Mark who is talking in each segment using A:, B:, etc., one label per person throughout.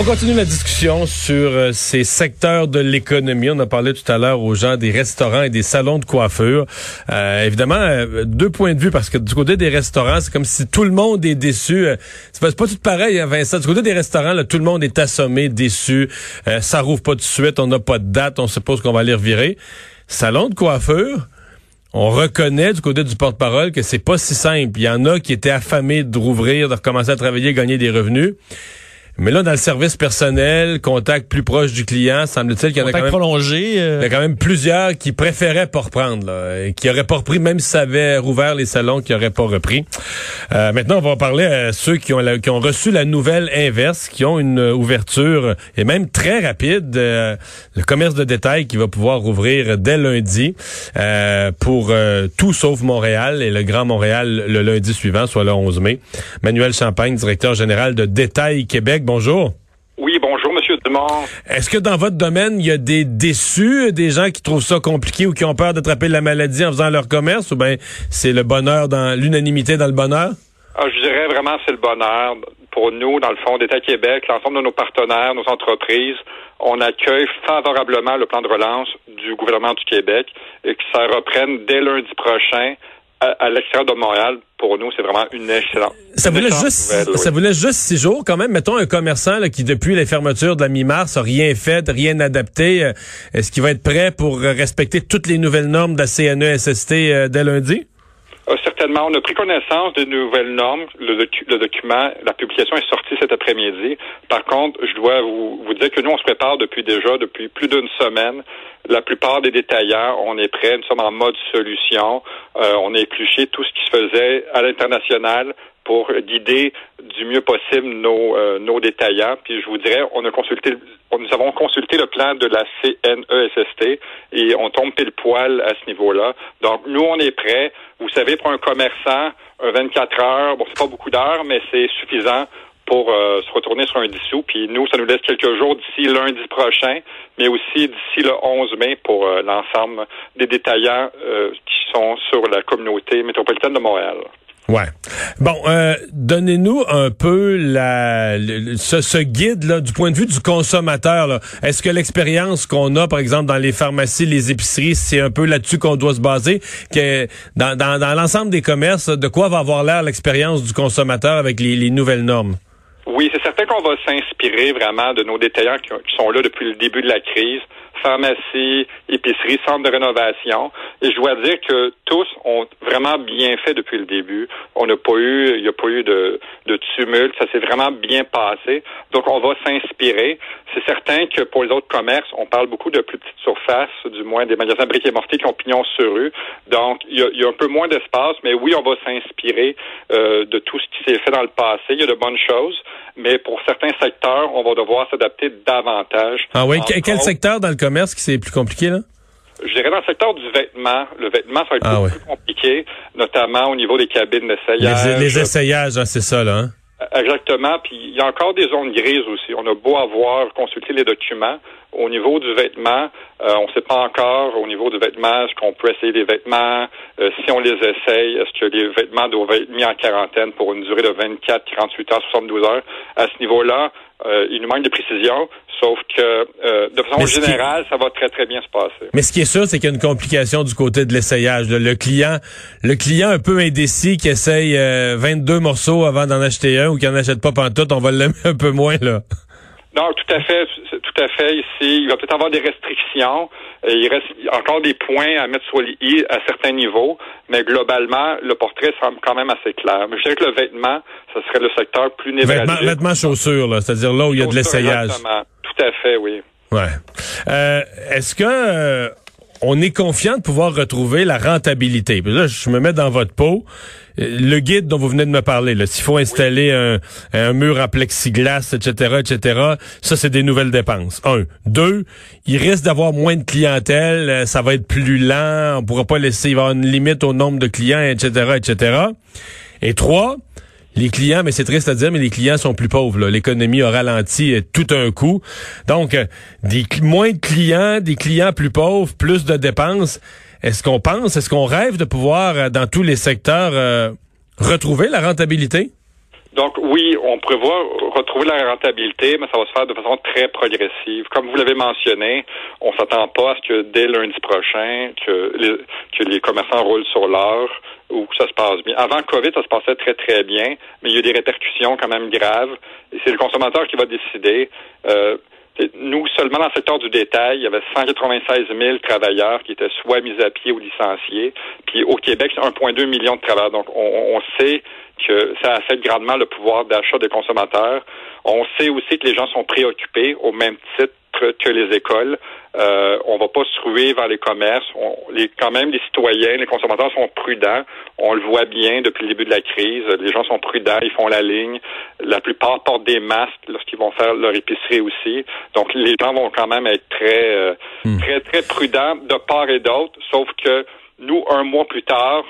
A: On continue la discussion sur euh, ces secteurs de l'économie. On a parlé tout à l'heure aux gens des restaurants et des salons de coiffure. Euh, évidemment, euh, deux points de vue, parce que du côté des restaurants, c'est comme si tout le monde est déçu. c'est pas, tout pareil, hein, Vincent. Du côté des restaurants, là, tout le monde est assommé, déçu. ça rouvre pas de suite, on n'a pas de date, on suppose qu'on va les revirer. Salon de coiffure, on reconnaît du côté du porte-parole que c'est pas si simple. Il y en a qui étaient affamés de rouvrir, de recommencer à travailler, gagner des revenus. Mais là, dans le service personnel, contact plus proche du client, semble-t-il qu'il y en a quand même,
B: prolongé,
A: euh. il y a quand même plusieurs qui préféraient pas reprendre, là, et qui auraient pas repris, même si ça avait rouvert les salons, qui auraient pas repris. Euh, maintenant, on va parler à ceux qui ont, qui ont reçu la nouvelle inverse, qui ont une ouverture, et même très rapide, euh, le commerce de détail qui va pouvoir rouvrir dès lundi pour tout sauf Montréal et le Grand Montréal le lundi suivant, soit le 11 mai. Manuel Champagne, directeur général de Détail Québec bonjour.
C: Oui, bonjour, Monsieur Dumont.
A: Est-ce que dans votre domaine, il y a des déçus, des gens qui trouvent ça compliqué ou qui ont peur d'attraper la maladie en faisant leur commerce, ou bien c'est le bonheur dans l'unanimité dans le bonheur?
C: Ah, je dirais vraiment c'est le bonheur. Pour nous, dans le fond d'État Québec, l'ensemble de nos partenaires, nos entreprises, on accueille favorablement le plan de relance du gouvernement du Québec et que ça reprenne dès lundi prochain à, l'extérieur de Montréal, pour nous, c'est vraiment une excellente.
A: Ça voulait juste, ça voulait juste six jours quand même. Mettons un commerçant qui, depuis les fermetures de la mi-mars, a rien fait, rien adapté. Euh, est-ce qu'il va être prêt pour respecter toutes les nouvelles normes de la CNESST euh, dès lundi?
C: Euh, certainement. On a pris connaissance des nouvelles normes. Le, document, la publication est sortie cet après-midi. Par contre, je dois vous, vous dire que nous, on se prépare depuis déjà, depuis plus d'une semaine. La plupart des détaillants, on est prêts. Nous sommes en mode solution. Euh, on a épluché tout ce qui se faisait à l'international pour guider du mieux possible nos, euh, nos détaillants. Puis je vous dirais, on a consulté, nous avons consulté le plan de la CNESST et on tombe pile poil à ce niveau-là. Donc nous, on est prêts. Vous savez, pour un commerçant, un 24 heures, bon, c'est pas beaucoup d'heures, mais c'est suffisant pour euh, se retourner sur un dissous. Puis nous, ça nous laisse quelques jours d'ici lundi prochain, mais aussi d'ici le 11 mai pour euh, l'ensemble des détaillants qui sont sur la communauté métropolitaine de Montréal.
A: Ouais. Bon, euh, donnez-nous un peu la, ce, guide là du point de vue du consommateur. Est-ce que l'expérience qu'on a, par exemple, dans les pharmacies, les épiceries, c'est un peu là-dessus qu'on doit se baser? Que dans, l'ensemble des commerces, de quoi va avoir l'air l'expérience du consommateur avec les, les nouvelles normes?
C: Oui, c'est certain qu'on va s'inspirer vraiment de nos détaillants qui, sont là depuis le début de la crise pharmacie, épicerie, centre de rénovation. Et je dois dire que tous ont vraiment bien fait depuis le début. On n'a pas eu, il n'y a pas eu de, de Ça s'est vraiment bien passé. Donc, on va s'inspirer. C'est certain que pour les autres commerces, on parle beaucoup de plus petites surfaces, du moins des magasins briques et mortiers qui ont pignon sur rue. Donc, il y a, un peu moins d'espace, mais oui, on va s'inspirer euh, de tout ce qui s'est fait dans le passé. Il y a de bonnes choses, mais pour certains secteurs, on va devoir s'adapter davantage.
A: Ah oui, quel secteur dans le commerce qui c'est plus compliqué, là?
C: Je dirais dans le secteur du vêtement. Le vêtement, ça va être ah plus compliqué, notamment au niveau des cabines d'essayage.
A: Les, essayages, hein, c'est ça, là. Hein?
C: Exactement. Puis il y a encore des zones grises aussi. On a beau avoir consulté les documents. Au niveau du vêtement, euh, on ne sait pas encore au niveau du vêtement, est-ce qu'on peut essayer des vêtements? Euh, si on les essaye, est-ce que les vêtements doivent être mis en quarantaine pour une durée de 24, 48 heures, 72 heures? À ce niveau-là, euh, il nous manque de précision, sauf que de façon générale, ça va très très bien se passer.
A: Mais ce qui est sûr, c'est qu'il y a une complication du côté de l'essayage. Le client, le client un peu indécis qui essaye 22 morceaux avant d'en acheter un ou qui en achète pas pantoute, on va l'aimer un peu moins là.
C: Non, tout à fait, à fait. Ici, il va peut-être avoir des restrictions. Il reste encore des points à mettre sur les i à certains niveaux, mais globalement, le portrait semble quand même assez clair. Mais je dirais que le vêtement, ce serait le secteur plus névralgique.
A: Vêtements, vêtements chaussures, c'est-à-dire là où il y a de l'essayage.
C: Exactement. Tout à fait, oui.
A: Ouais. Euh, Est-ce que euh, on est confiant de pouvoir retrouver la rentabilité. Puis là, je me mets dans votre peau. Le guide dont vous venez de me parler, s'il faut installer un, mur en plexiglas, etc., etc., ça, c'est des nouvelles dépenses. Un. Deux, il risque d'avoir moins de clientèle, euh, ça va être plus lent, on pourra pas laisser, il va y avoir une limite au nombre de clients, etc., etc. Et trois, les clients, mais c'est triste à dire, mais les clients sont plus pauvres. L'économie a ralenti euh, tout un coup. Donc, euh, des moins de clients, des clients plus pauvres, plus de dépenses. Est-ce qu'on pense, est-ce qu'on rêve de pouvoir, dans tous les secteurs, retrouver la rentabilité?
C: Donc oui, on prévoit retrouver la rentabilité, mais ça va se faire de façon très progressive. Comme vous l'avez mentionné, on s'attend pas à ce que dès lundi prochain que les, que les commerçants roulent sur l'heure que ça se passe bien. Avant Covid, ça se passait très très bien, mais il y a des répercussions quand même graves. C'est le consommateur qui va décider. Euh, nous, seulement dans le secteur du détail, il y avait 196 000 travailleurs qui étaient soit mis à pied ou licenciés. Puis au Québec, c'est 1,2 million de travailleurs. Donc, on, on sait que ça affecte grandement le pouvoir d'achat des consommateurs. On sait aussi que les gens sont préoccupés au même titre que les écoles. Euh, on va pas se ruer vers les commerces. les, quand même, les citoyens, les consommateurs sont prudents. On le voit bien depuis le début de la crise. Les gens sont prudents, ils font la ligne. La plupart portent des masques lorsqu'ils vont faire leur épicerie aussi. Donc, les gens vont quand même être très, euh, hmm. très, très prudents de part et d'autre. Sauf que nous, un mois plus tard,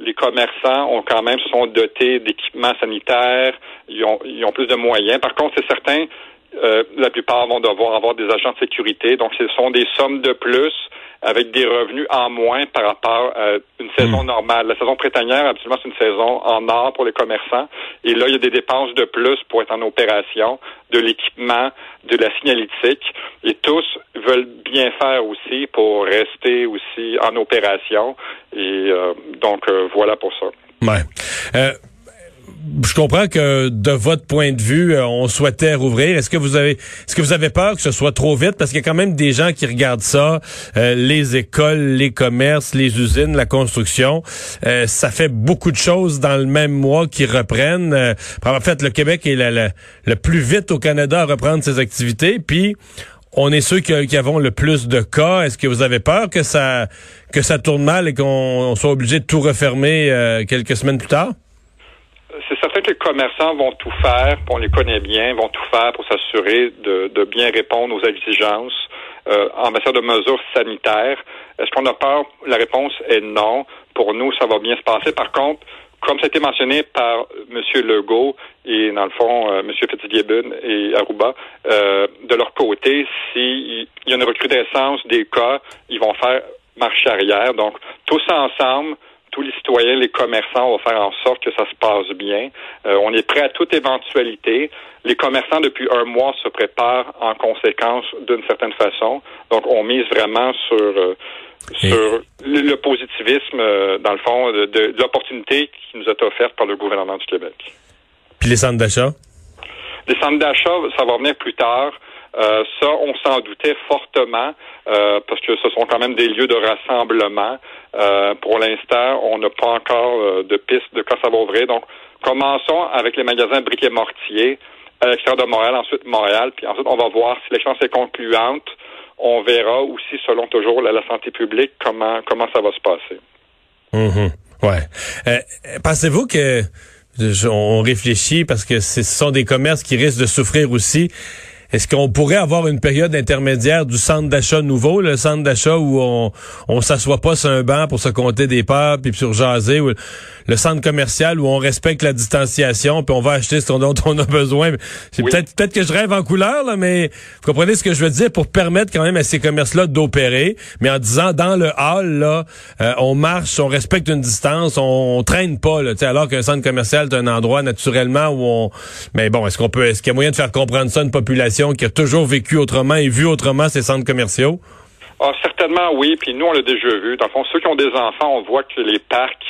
C: les commerçants ont quand même se sont dotés d'équipements sanitaires, ils ont, ils ont plus de moyens. Par contre, c'est certain, euh, la plupart vont devoir avoir des agents de sécurité. Donc, ce sont des sommes de plus avec des revenus en moins par rapport à une saison hmm. normale. La saison printanière, absolument, c'est une saison en or pour les commerçants. Et là, il y a des dépenses de plus pour être en opération, de l'équipement, de la signalétique. Et tous veulent bien faire aussi pour rester aussi en opération. Et euh, donc, euh, voilà pour ça.
A: Ouais je comprends que de votre point de vue, euh, on souhaitait rouvrir. Est-ce que vous avez, est-ce que vous avez peur que ce soit trop vite? Parce qu'il y a quand même des gens qui regardent ça, euh, les écoles, les commerces, les usines, la construction. Euh, ça fait beaucoup de choses dans le même mois qui reprennent. en fait, le Québec est le plus vite au Canada à reprendre ses activités. Puis on est ceux qui, qui, avons le plus de cas. Est-ce que vous avez peur que ça que ça tourne mal et qu'on soit obligé de tout refermer quelques semaines plus tard?
C: C'est certain que les commerçants vont tout faire, on les connaît bien, vont tout faire pour s'assurer de, bien répondre aux exigences euh, en matière de mesures sanitaires. Est-ce qu'on a peur? La réponse est non. Pour nous, ça va bien se passer. Par contre, comme ça a été mentionné par M. Legault et, dans le fond, euh, M. Fitzgibbon et Aruba, euh, de leur côté, s'il y a une recrudescence des cas, ils vont faire marche arrière. Donc, tous ensemble, tous les citoyens, les commerçants, vont faire en sorte que ça se passe bien. Euh, on est prêt à toute éventualité. Les commerçants, depuis un mois, se préparent en conséquence d'une certaine façon. Donc, on mise vraiment sur, euh, sur le, positivisme, euh, dans le fond, de, de l'opportunité qui nous est offerte par le gouvernement du Québec.
A: Puis les centres d'achat?
C: Les centres d'achat, ça va venir plus tard. Euh, ça, on s'en doutait fortement euh, parce que ce sont quand même des lieux de rassemblement. Euh, pour l'instant, on n'a pas encore de piste de quand ça va ouvrir. Donc, commençons avec les magasins briquet mortier à l'extérieur de Montréal, ensuite Montréal, puis ensuite on va voir si l'expérience est concluante. On verra aussi, selon toujours la, santé publique, comment comment ça va se passer.
A: Mmh, ouais. Pensez-vous que on réfléchit parce que ce sont des commerces qui risquent de souffrir aussi. Est-ce qu'on pourrait avoir une période intermédiaire du centre d'achat nouveau, le centre d'achat où on on s'assoit pas sur un banc pour se compter des parts puis sur jaser, le centre commercial où on respecte la distanciation puis on va acheter ce dont on a besoin. C'est peut-être peut-être que je rêve en couleur là, mais vous comprenez ce que je veux dire pour permettre quand même à ces commerces-là d'opérer, mais en disant dans le hall là, euh, on marche, on respecte une distance, on, traîne pas là, alors qu'un centre commercial c'est un endroit naturellement où on mais bon, est-ce qu'on peut est-ce qu'il y a moyen de faire comprendre ça à une population qui a toujours vécu autrement et vu autrement ces centres commerciaux?
C: Ah, certainement oui. Puis nous, on l'a déjà vu. Dans le fond, ceux qui ont des enfants, on voit que les parcs,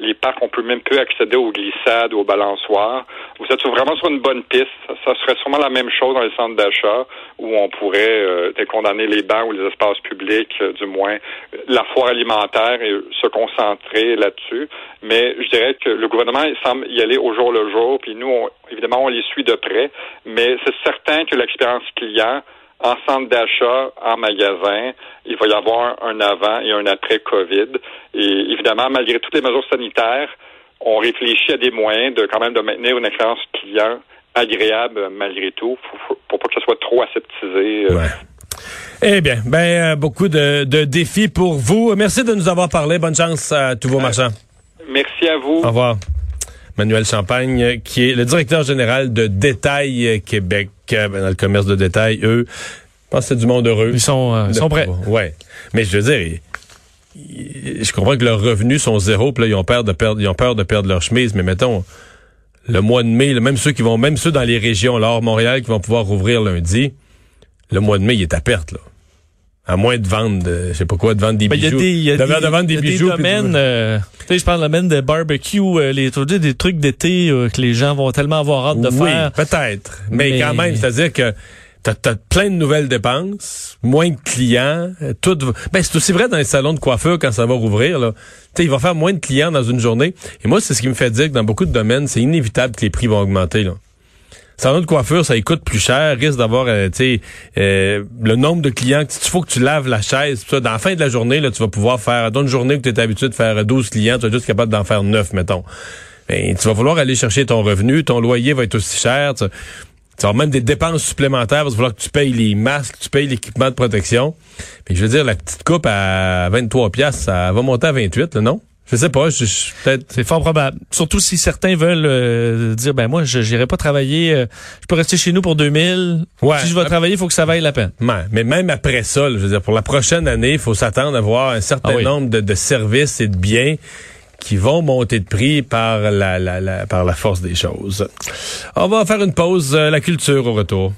C: les parcs, on peut même plus accéder aux glissades, aux balançoires. Vous êtes vraiment sur une bonne piste. Ça serait sûrement la même chose dans les centres d'achat où on pourrait euh, décondamner les bancs ou les espaces publics, euh, du moins la foire alimentaire et se concentrer là-dessus. Mais je dirais que le gouvernement il semble y aller au jour le jour. Puis nous, évidemment, on les suit de près. Mais c'est certain que l'expérience client en centre d'achat, en magasin, il va y avoir un avant et un après COVID. Et évidemment, malgré toutes les mesures sanitaires, on réfléchit à des moyens de quand même de maintenir une expérience client agréable malgré tout, pour, pas que ce soit trop aseptisé.
A: Euh. Eh bien, ben euh, beaucoup de, défis pour vous. Merci de nous avoir parlé. Bonne chance à tous vos marchands.
C: Merci à vous.
A: Au revoir. Manuel Champagne, qui est le directeur général de Détail Québec. Dans le commerce de détail, eux, je pense que c'est du monde heureux.
B: Ils sont, euh, ils sont prêts.
A: Ouais. Mais je veux dire, je comprends que leurs revenus sont zéro, puis là, ils ont peur de perdre, ils ont peur de perdre leur chemise, mais mettons, le mois de mai, même ceux qui vont, même ceux dans les régions, là, hors Montréal, qui vont pouvoir rouvrir lundi, le mois de mai, il est à perte, là. À moins de vendre, je sais pas quoi, de vendre des
B: ben,
A: bijoux.
B: Il y a des,
A: de, vendre des, bijoux,
B: domaines, euh, tu sais, je parle de domaine de barbecue, euh, les, des trucs d'été euh, que les gens vont tellement avoir hâte de
A: oui,
B: faire.
A: peut-être. Mais, quand même, c'est-à-dire que t'as as plein de nouvelles dépenses, moins de clients, tout. Ben c'est aussi vrai dans les salons de coiffeur quand ça va rouvrir là. Tu il va faire moins de clients dans une journée. Et moi, c'est ce qui me fait dire que dans beaucoup de domaines, c'est inévitable que les prix vont augmenter là salon de coiffure, ça coûte plus cher, risque d'avoir, euh, tu euh, le nombre de clients. Il faut que tu laves la chaise. Ça, dans la fin de la journée, là, tu vas pouvoir faire, dans une journée où tu es habitué de faire 12 clients, tu vas juste capable d'en faire 9, mettons. Ben, tu vas vouloir aller chercher ton revenu, ton loyer va être aussi cher. Tu, vas avoir même des dépenses supplémentaires, il va falloir que tu payes les masques, tu payes l'équipement de protection. Je veux dire, la petite coupe à 23 pièces, ça va monter à 28, là, non? Je sais pas, je, peut-être.
B: C'est fort probable. Surtout si certains veulent euh, dire, ben moi, je n'irai pas travailler, euh, je peux rester chez nous pour 2000. Ouais. Si je vais travailler, il faut que ça vaille la peine.
A: mais même après ça, je veux dire, pour la prochaine année, il faut s'attendre à voir un certain ah nombre de, de, services et de biens qui vont monter de prix par la, la, la, par la force des choses. On va faire une pause, euh, la culture au retour.